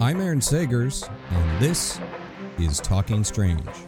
I'm Aaron Sagers, and this is Talking Strange.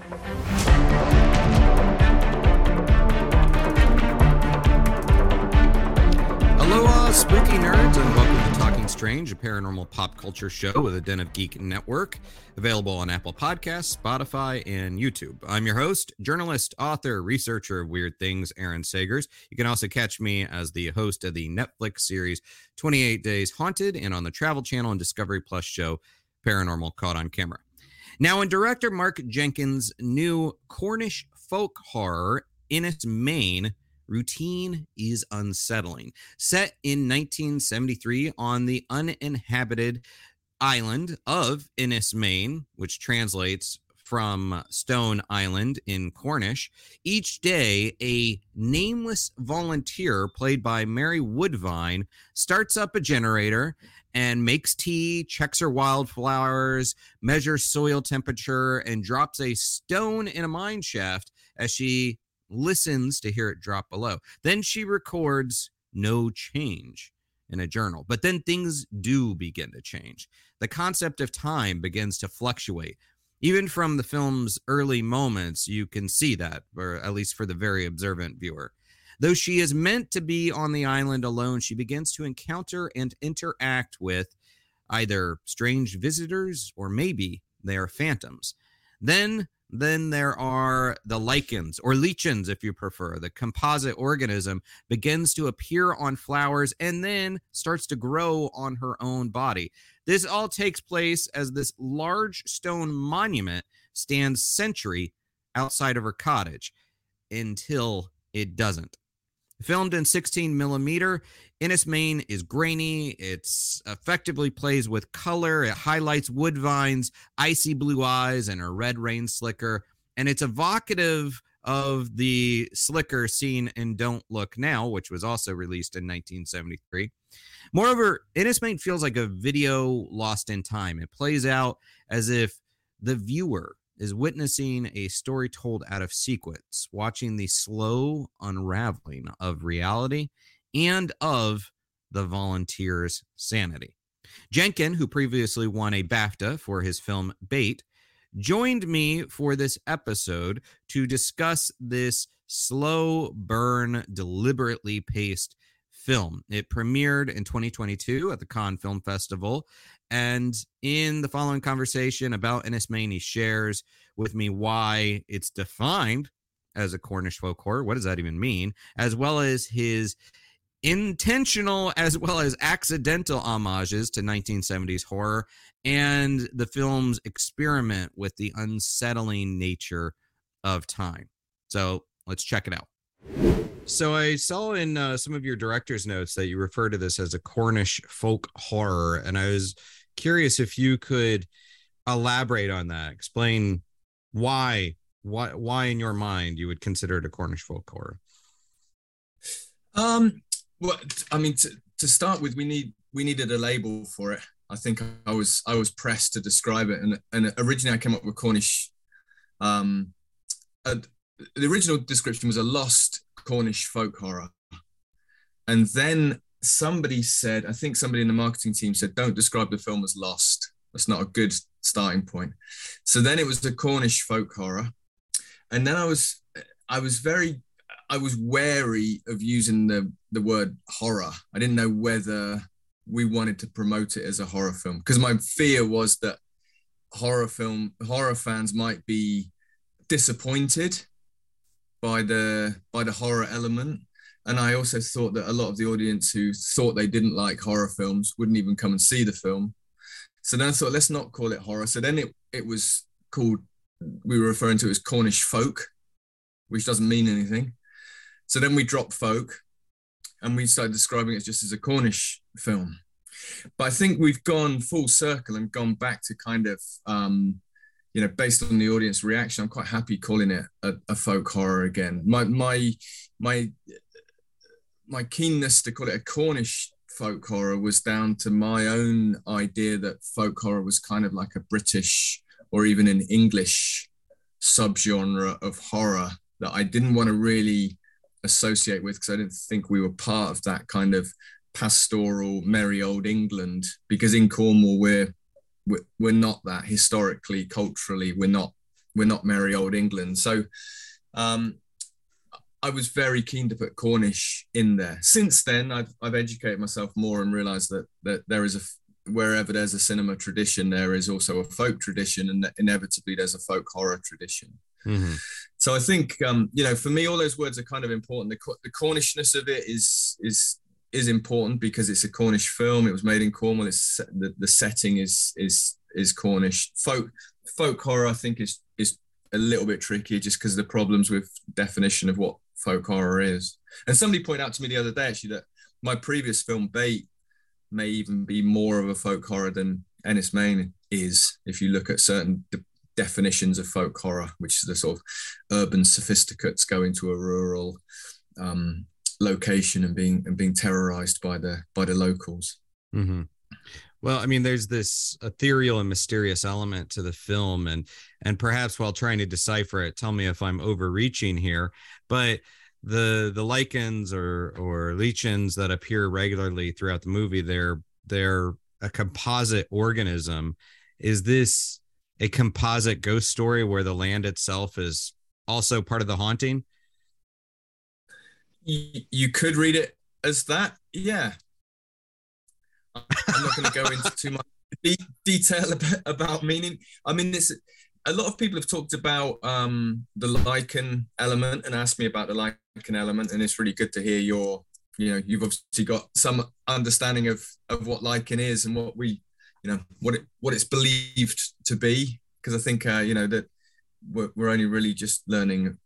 Spooky nerds, and welcome to Talking Strange, a paranormal pop culture show with a Den of Geek network, available on Apple Podcasts, Spotify, and YouTube. I'm your host, journalist, author, researcher of weird things, Aaron Sagers. You can also catch me as the host of the Netflix series 28 Days Haunted and on the Travel Channel and Discovery Plus show Paranormal Caught on Camera. Now, in director Mark Jenkins' new Cornish folk horror, Enys Men, routine is unsettling. Set in 1973 on the uninhabited island of Enys Men, which translates from Stone Island in Cornish. Each day, a nameless volunteer, played by Mary Woodvine, starts up a generator and makes tea, checks her wildflowers, measures soil temperature, and drops a stone in a mine shaft as she listens to hear it drop below. Then she records no change in a journal. But then things do begin to change. The concept of time begins to fluctuate. Even from the film's early moments, you can see that, or at least for the very observant viewer. Though she is meant to be on the island alone, she begins to encounter and interact with either strange visitors or maybe they are phantoms. Then then there are the lichens or lichens, if you prefer. The composite organism begins to appear on flowers and then starts to grow on her own body. This all takes place as this large stone monument stands sentry outside of her cottage until it doesn't. Filmed in 16 millimeter, Enys Men is grainy. It's effectively plays with color. It highlights Woodvine's icy blue eyes and her red rain slicker. And it's evocative of the slicker seen in Don't Look Now, which was also released in 1973. Moreover, Enys Men feels like a video lost in time. It plays out as if the viewer is witnessing a story told out of sequence, watching the slow unraveling of reality and of the volunteer's sanity. Jenkin, who previously won a BAFTA for his film Bait, joined me for this episode to discuss this slow burn, deliberately paced film. It premiered in 2022 at the Cannes Film Festival. And in the following conversation about Enys Men, he shares with me why it's defined as a Cornish folk horror. What does that even mean? As well as his intentional as well as accidental homages to 1970s horror and the film's experiment with the unsettling nature of time. So let's check it out. So I saw in uh, some of your director's notes that you refer to this as a Cornish folk horror, and I was curious if you could elaborate on that. Explain why, why, why in your mind you would consider it a Cornish folk horror. Um, well, I mean, to, to start with, we need we needed a label for it. I think I was I was pressed to describe it, and and originally I came up with Cornish. Um, a, the original description was a lost Cornish folk horror, and then somebody said, I think somebody in the marketing team said, "Don't describe the film as lost. That's not a good starting point." So then it was the Cornish folk horror, and then I was I was very I was wary of using the the word horror. I didn't know whether we wanted to promote it as a horror film because my fear was that horror film horror fans might be disappointed by the by the horror element and i also thought that a lot of the audience who thought they didn't like horror films wouldn't even come and see the film so then i thought let's not call it horror so then it it was called we were referring to it as cornish folk which doesn't mean anything so then we dropped folk and we started describing it just as a Cornish film. But I think we've gone full circle and gone back to kind of, um, you know, based on the audience reaction, I'm quite happy calling it a, a folk horror again. My my my my keenness to call it a Cornish folk horror was down to my own idea that folk horror was kind of like a British or even an English subgenre of horror that I didn't want to really associate with because I didn't think we were part of that kind of pastoral merry old England. Because in Cornwall we're we're, not that. Historically culturally we're not we're not merry old England. So um, I was very keen to put Cornish in there. Since then, I've, I've educated myself more and realized that that there is a wherever there's a cinema tradition, there is also a folk tradition, and inevitably there's a folk horror tradition. Mm-hmm. So I think um, you know, for me, all those words are kind of important. The, the Cornishness of it is is is important because it's a Cornish film. It was made in Cornwall. It's the, the setting is is is Cornish. Folk folk horror, I think, is is a little bit tricky just because of the problems with definition of what folk horror is. And somebody pointed out to me the other day actually that my previous film Bait may even be more of a folk horror than Enys Men is if you look at certain de- definitions of folk horror, which is the sort of urban sophisticates going to a rural um, location and being and being terrorized by the by the locals. Mm-hmm. Well, I mean, there's this ethereal and mysterious element to the film, and and perhaps while trying to decipher it, tell me if I'm overreaching here, but the the lichens or or lichens that appear regularly throughout the movie, they're they're a composite organism. Is this a composite ghost story where the land itself is also part of the haunting? You could read it as that, yeah. I'm not going to go into too much de- detail about, about, meaning. I mean, this a lot of people have talked about um, the lichen element and asked me about the lichen element, and it's really good to hear your. You know, you've obviously got some understanding of of what lichen is and what we, you know, what it what it's believed to be. Because I think uh, you know that we're, we're only really just learning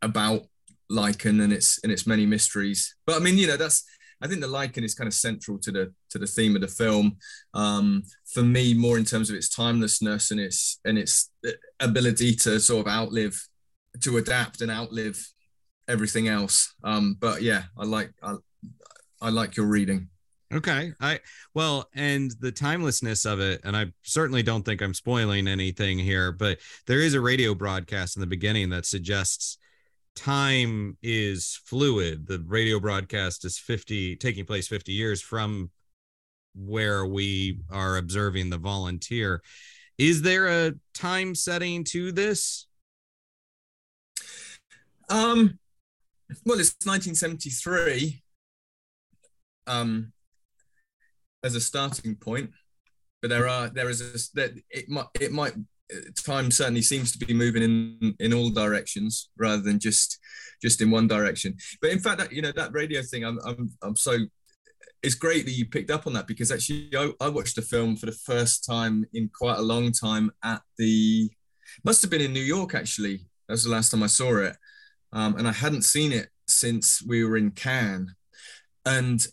about lichen and its and its many mysteries. But I mean, you know, that's I think the lichen is kind of central to the to the theme of the film. Um, for me, more in terms of its timelessness and its and its ability to sort of outlive, to adapt and outlive everything else. Um, but yeah, I like I, I like your reading. Okay. I well, and the timelessness of it, and I certainly don't think I'm spoiling anything here, but there is a radio broadcast in the beginning that suggests time is fluid. The radio broadcast is 50 taking place 50 years from where we are observing the volunteer. Is there a time setting to this? Um well it's 1973 um as a starting point but there are there is a that it might it might time certainly seems to be moving in in all directions rather than just just in one direction. But in fact that you know that radio thing i'm i'm, I'm so it's great that you picked up on that because actually I, I watched the film for the first time in quite a long time at the must have been in new york actually. That was the last time i saw it. Um, and i hadn't seen it since we were in cannes. And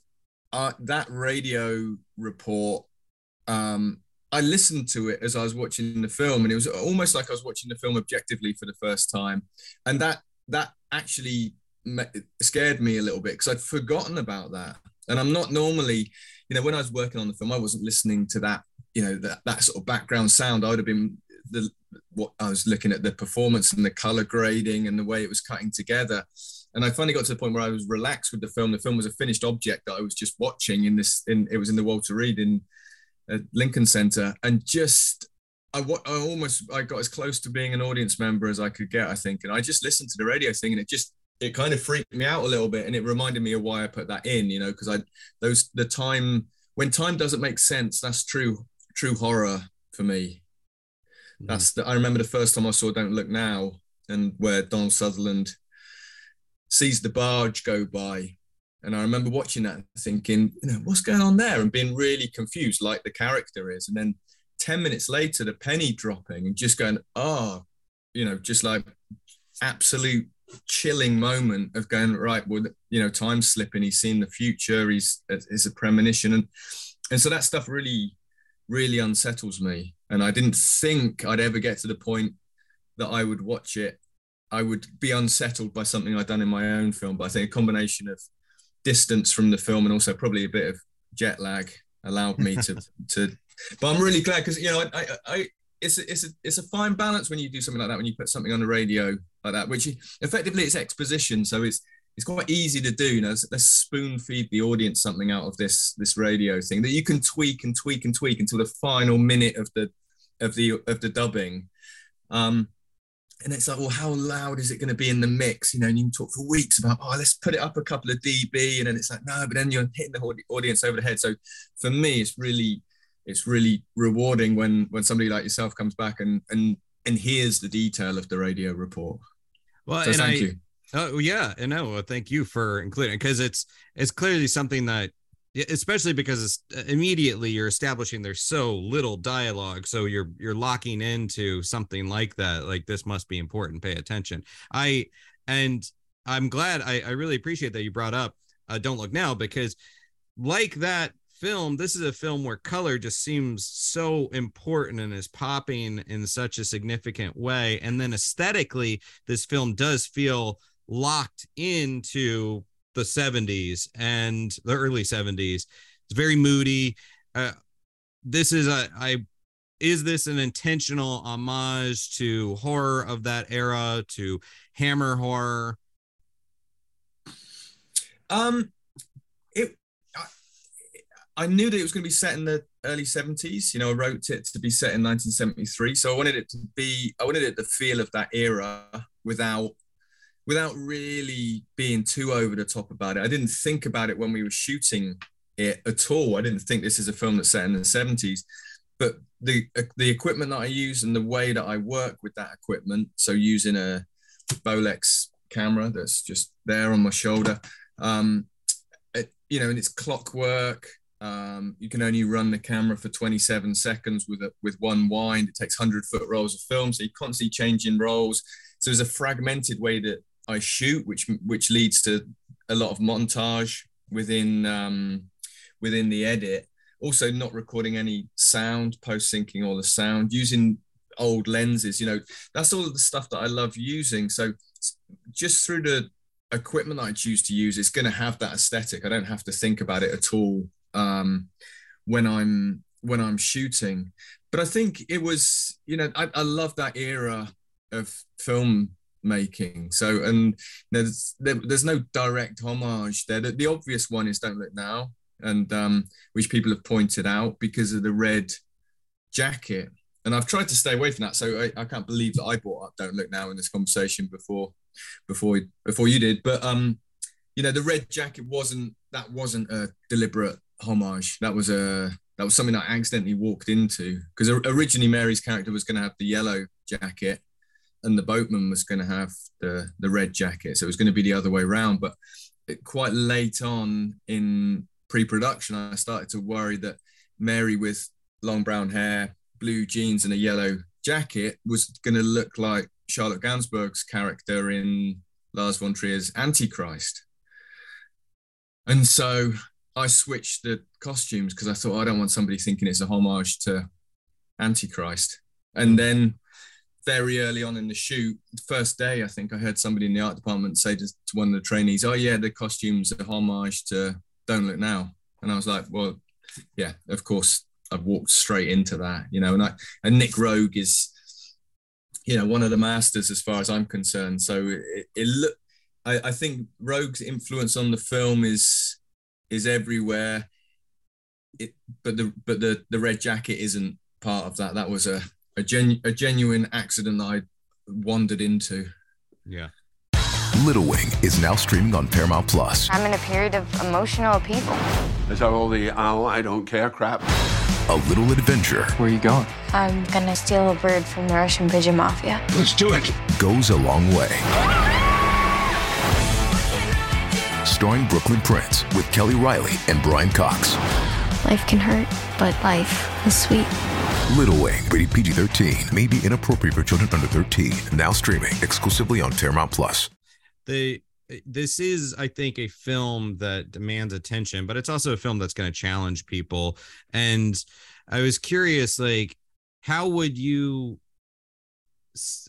uh, that radio report um, I listened to it as I was watching the film, and it was almost like I was watching the film objectively for the first time, and that that actually scared me a little bit because I'd forgotten about that. And I'm not normally, you know, when I was working on the film, I wasn't listening to that, you know, that that sort of background sound. I would have been the what I was looking at the performance and the color grading and the way it was cutting together. And I finally got to the point where I was relaxed with the film. The film was a finished object that I was just watching in this. In it was in the Walter Reade in at Lincoln Center, and just I, I almost I got as close to being an audience member as I could get, I think, and I just listened to the radio thing, and it just it kind of freaked me out a little bit, and it reminded me of why I put that in, you know, because I those the time when time doesn't make sense, that's true true horror for me. Mm. That's the I remember the first time I saw Don't Look Now, and where Donald Sutherland sees the barge go by and I remember watching that thinking, you know, what's going on there? And being really confused, like the character is. And then 10 minutes later, the penny dropping and just going, oh, you know, just like absolute chilling moment of going right well you know time slipping. He's seen the future. He's it's a premonition. And and so that stuff really really unsettles me. And i didn't think i'd ever get to the point that i would watch it. I would be unsettled by something i'd done in my own film. But i think a combination of distance from the film and also probably a bit of jet lag allowed me to to but i'm really glad because you know I, I, I it's a, it's a, it's a fine balance when you do something like that when you put something on the radio like that which effectively it's exposition so it's it's quite easy to do. You know let's, spoon feed the audience something out of this this radio thing that you can tweak and tweak and tweak until the final minute of the of the of the dubbing. Um and it's like well how loud is it going to be in the mix you know and you can talk for weeks about oh let's put it up a couple of db and then it's like no but then you're hitting the audience over the head so for me it's really it's really rewarding when when somebody like yourself comes back and and and hears the detail of the radio report. Well, so thank I, you. Oh yeah, and no, well, thank you for including because it's it's clearly something that especially because it's immediately you're establishing there's so little dialogue so you're you're locking into something like that like this must be important pay attention i and i'm glad i, I really appreciate that you brought up uh, don't look now because like that film, this is a film where color just seems so important and is popping in such a significant way. And then aesthetically, this film does feel locked into the 70s and the early 70s. It's very moody. Uh, this is a I is this an intentional homage to horror of that era to hammer horror um it. I knew that it was going to be set in the early 70s. You know, I wrote it to be set in 1973. So I wanted it to be, I wanted it the feel of that era without without really being too over the top about it. I didn't think about it when we were shooting it at all. I didn't think this is a film that's set in the 70s. But the the equipment that I use and the way that I work with that equipment, so using a Bolex camera that's just there on my shoulder, um, it, you know, and it's clockwork um, you can only run the camera for 27 seconds with a, with one wind. It takes 100 foot rolls of film, so you constantly changing rolls. So there's a fragmented way that I shoot, which which leads to a lot of montage within um, within the edit. Also, not recording any sound, post syncing all the sound, using old lenses. You know, that's all the stuff that I love using. So just through the equipment that I choose to use, it's going to have that aesthetic. I don't have to think about it at all um, when I'm when I'm shooting. But I think it was, you know, I, I love that era of film making. So, and there's there, there's no direct homage there. The, the, obvious one is "Don't Look Now," and um, which people have pointed out because of the red jacket. And I've tried to stay away from that. So I, I can't believe that I brought up "Don't Look Now" in this conversation before, before before you did. But um, you know, the red jacket wasn't that wasn't a deliberate homage. That was a that was something I accidentally walked into because originally Mary's character was going to have the yellow jacket, and the boatman was going to have the the red jacket. So it was going to be the other way around. But quite late on in pre-production, I started to worry that Mary with long brown hair, blue jeans, and a yellow jacket was going to look like Charlotte Gainsbourg's character in Lars von Trier's Antichrist. And so I switched the costumes because I thought I don't want somebody thinking it's a homage to Antichrist. And then very early on in the shoot, the first day, I think I heard somebody in the art department say to, to one of the trainees, "Oh yeah, the costumes are homage to Don't Look Now." And I was like, "Well, yeah, of course." I've walked straight into that, you know, and I and Nic Roeg is, you know, one of the masters as far as I'm concerned. So it, it look, I, I think Roeg's influence on the film is is everywhere. It, but the but the the red jacket isn't part of that. That was a a, genu- a genuine accident that I wandered into. Yeah. Little Wing is now streaming on Paramount Plus. I'm in a period of emotional upheaval. Is that all the oh I don't care crap? A little adventure. Where are you going? I'm gonna steal a bird from the Russian pigeon mafia. Let's do it. Goes a long way starring Brooklynn Prince with Kelly Reilly and Brian Cox. Life can hurt, but life is sweet. Little Wing, rated PG 13, may be inappropriate for children under 13. Now streaming exclusively on Paramount Plus. the this is i think a film that demands attention but it's also a film that's going to challenge people. And i was curious like how would you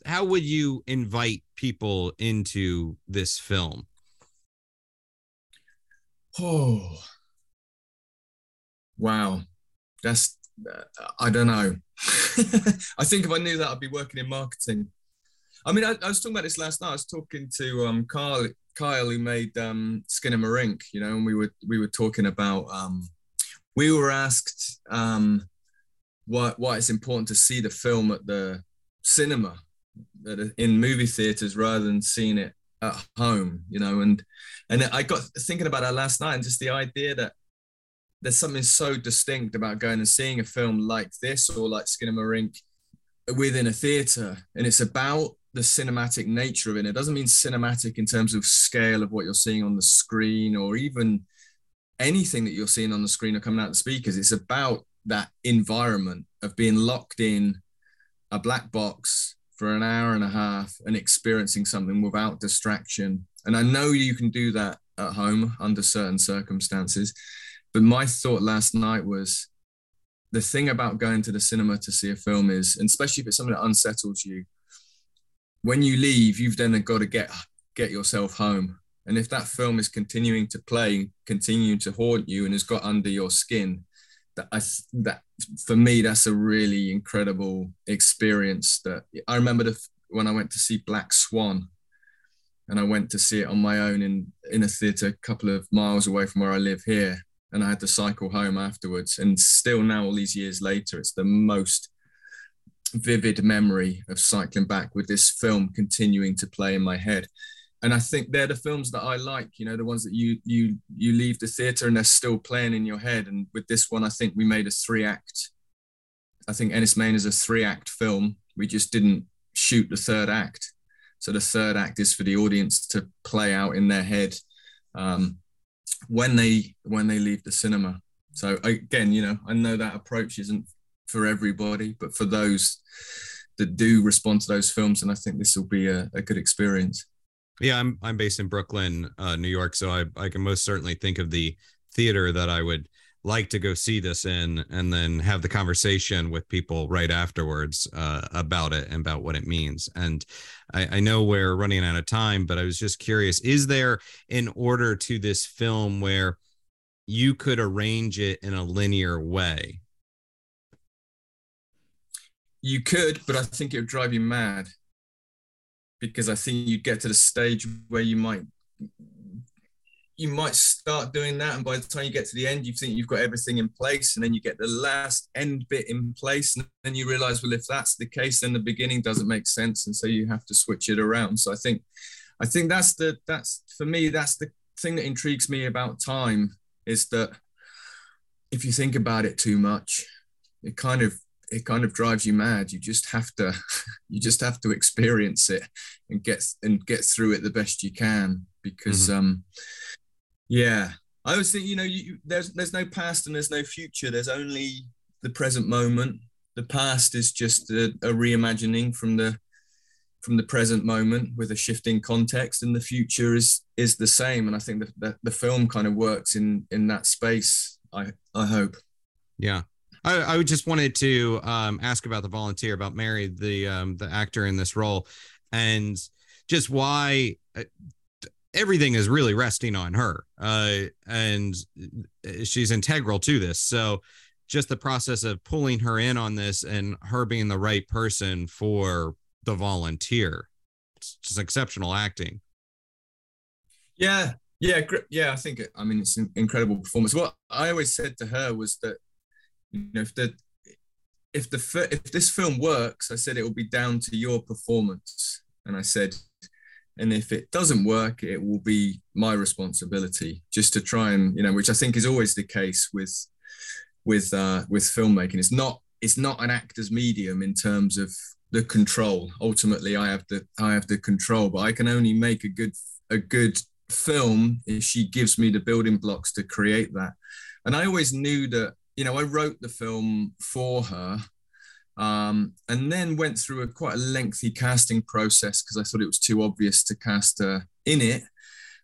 how would you invite people into this film? Oh. Wow. That's i don't know i think if i knew that i'd be working in marketing I mean, I, I, was talking about this last night. I was talking to um, Carl, Kyle, who made um, Skinamarink, you know, and we were we were talking about. Um, we were asked um, why why it's important to see the film at the cinema, in movie theaters rather than seeing it at home, you know, and and I got thinking about that last night and just the idea that there's something so distinct about going and seeing a film like this or like Skinamarink within a theater, and it's about the cinematic nature of it. It doesn't mean cinematic in terms of scale of what you're seeing on the screen or even anything that you're seeing on the screen or coming out the speakers. It's about that environment of being locked in a black box for an hour and a half and experiencing something without distraction. And I know you can do that at home under certain circumstances. But my thought last night was the thing about going to the cinema to see a film is, and especially if it's something that unsettles you, when you leave, you've then got to get get yourself home. And if that film is continuing to play, continuing to haunt you, and has got under your skin, that I that for me that's a really incredible experience. That I remember the, when I went to see Black Swan, and I went to see it on my own in in a theatre a couple of miles away from where I live here, and I had to cycle home afterwards. And still now, all these years later, it's the most vivid memory of cycling back with this film continuing to play in my head. And i think they're the films that i like you know the ones that you you you leave the theater and they're still playing in your head. And with this one i think we made a three act i think Enys Men is a three act film. We just didn't shoot the third act. So the third act is for the audience to play out in their head. Um, when they when they leave the cinema so again you know i know that approach isn't for everybody, but for those that do respond to those films, and I think this will be a, a good experience. Yeah, I'm I'm based in Brooklyn, uh, New York, so I I can most certainly think of the theater that I would like to go see this in, and then have the conversation with people right afterwards uh, about it and about what it means. And I, I know we're running out of time, but I was just curious: is there an order to this film where you could arrange it in a linear way you could, but I think it would drive you mad because I think you'd get to the stage where you might you might start doing that, and by the time you get to the end, you think you've got everything in place, and then you get the last end bit in place, and then you realize, well, if that's the case, then the beginning doesn't make sense, and so you have to switch it around. So I think, I think that's the that's for me that's the thing that intrigues me about time is that if you think about it too much, it kind of it kind of drives you mad. You just have to, you just have to experience it and get and get through it the best you can. Because, mm-hmm. um, yeah, I was think you know, you, there's there's no past and there's no future. There's only the present moment. The past is just a, a reimagining from the from the present moment with a shifting context, and the future is is the same. And I think that the, the film kind of works in in that space. I I hope. Yeah, I, I just wanted to um, ask about the volunteer, about Mary, the um, the actor in this role, and just why uh, everything is really resting on her, uh, and uh, she's integral to this. So, just the process of pulling her in on this and her being the right person for the volunteer, it's just exceptional acting. Yeah, yeah, yeah. I think I mean it's an incredible performance. What I always said to her was that you know if the if the if this film works i said it will be down to your performance and i said and if it doesn't work it will be my responsibility just to try and you know which i think is always the case with with uh with filmmaking it's not it's not an actor's medium in terms of the control ultimately i have the i have the control but i can only make a good a good film if she gives me the building blocks to create that and i always knew that you know, I wrote the film for her. Um, and then went through a quite a lengthy casting process because I thought it was too obvious to cast her in it.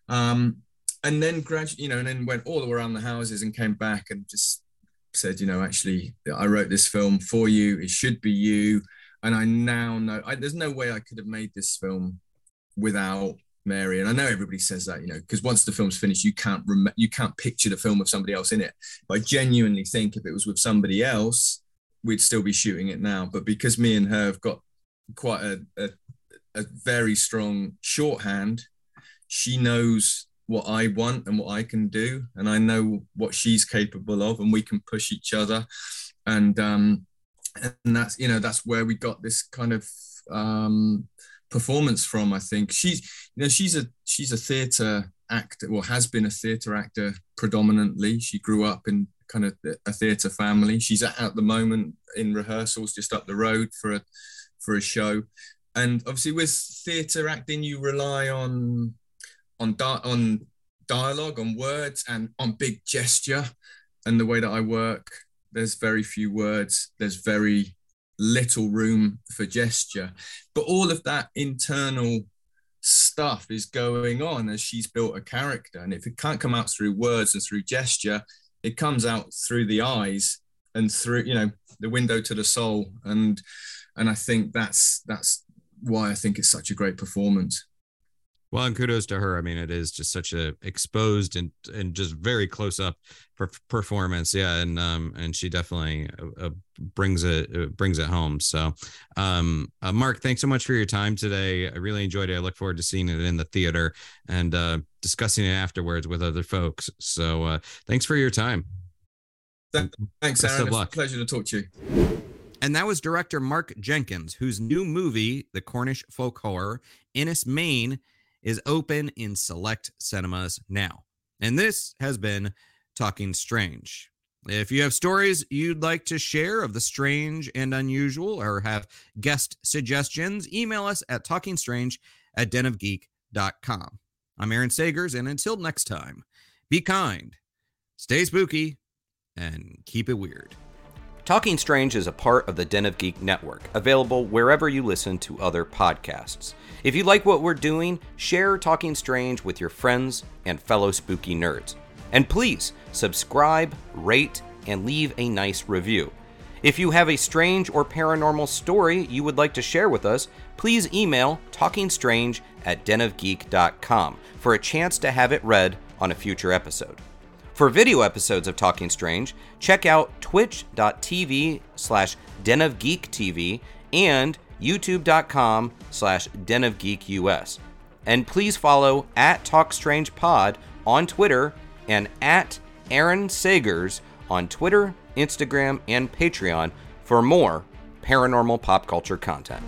Um, and then gradually, you know, and then went all the way around the houses and came back and just said, you know, actually, I wrote this film for you. It should be you. And I now know I, there's no way I could have made this film without Mary. And I know everybody says that, you know, because once the film's finished, you can't rem- you can't picture the film with somebody else in it. But I genuinely think if it was with somebody else, we'd still be shooting it now. But because me and her have got quite a, a, a very strong shorthand, she knows what I want and what I can do, and I know what she's capable of, and we can push each other. And um, and that's you know that's where we got this kind of um, performance from. I think she's you know she's a she's a theatre actor, or has been a theatre actor predominantly. She grew up in kind of a theatre family. She's at, at the moment in rehearsals just up the road for a for a show. And obviously, with theatre acting, you rely on on di- on dialogue, on words, and on big gesture. And the way that I work, there's very few words. There's very little room for gesture. But all of that internal stuff is going on as she's built a character. And if it can't come out through words and through gesture, it comes out through the eyes and through, you know, the window to the soul. And and I think that's that's why I think it's such a great performance. Well, and kudos to her. I mean, it is just such a exposed and and just very close up per- performance. Yeah, and um and she definitely uh, uh brings it uh, brings it home. So, um, uh, Mark, thanks so much for your time today. I really enjoyed it. I look forward to seeing it in the theater and uh, discussing it afterwards with other folks. So, uh, thanks for your time. Thanks, Aaron. It's a pleasure to talk to you. And that was director Mark Jenkins, whose new movie, the Cornish folk horror Enys Men is open in select cinemas now. And this has been Talking Strange. If you have stories you'd like to share of the strange and unusual or have guest suggestions, email us at talkingstrange at denofgeek.com. I'm Aaron Sagers, and until next time, be kind, stay spooky, and keep it weird. Talking Strange is a part of the Den of Geek network, available wherever you listen to other podcasts. If you like what we're doing, share Talking Strange with your friends and fellow spooky nerds. And please subscribe, rate, and leave a nice review. If you have a strange or paranormal story you would like to share with us, please email talkingstrange at denofgeek.com for a chance to have it read on a future episode. For video episodes of Talking Strange, check out twitch.tv slash denofgeektv and youtube.com slash denofgeekus. And please follow at TalkStrangePod on Twitter and at Aaron Sagers on Twitter, Instagram, and Patreon for more paranormal pop culture content.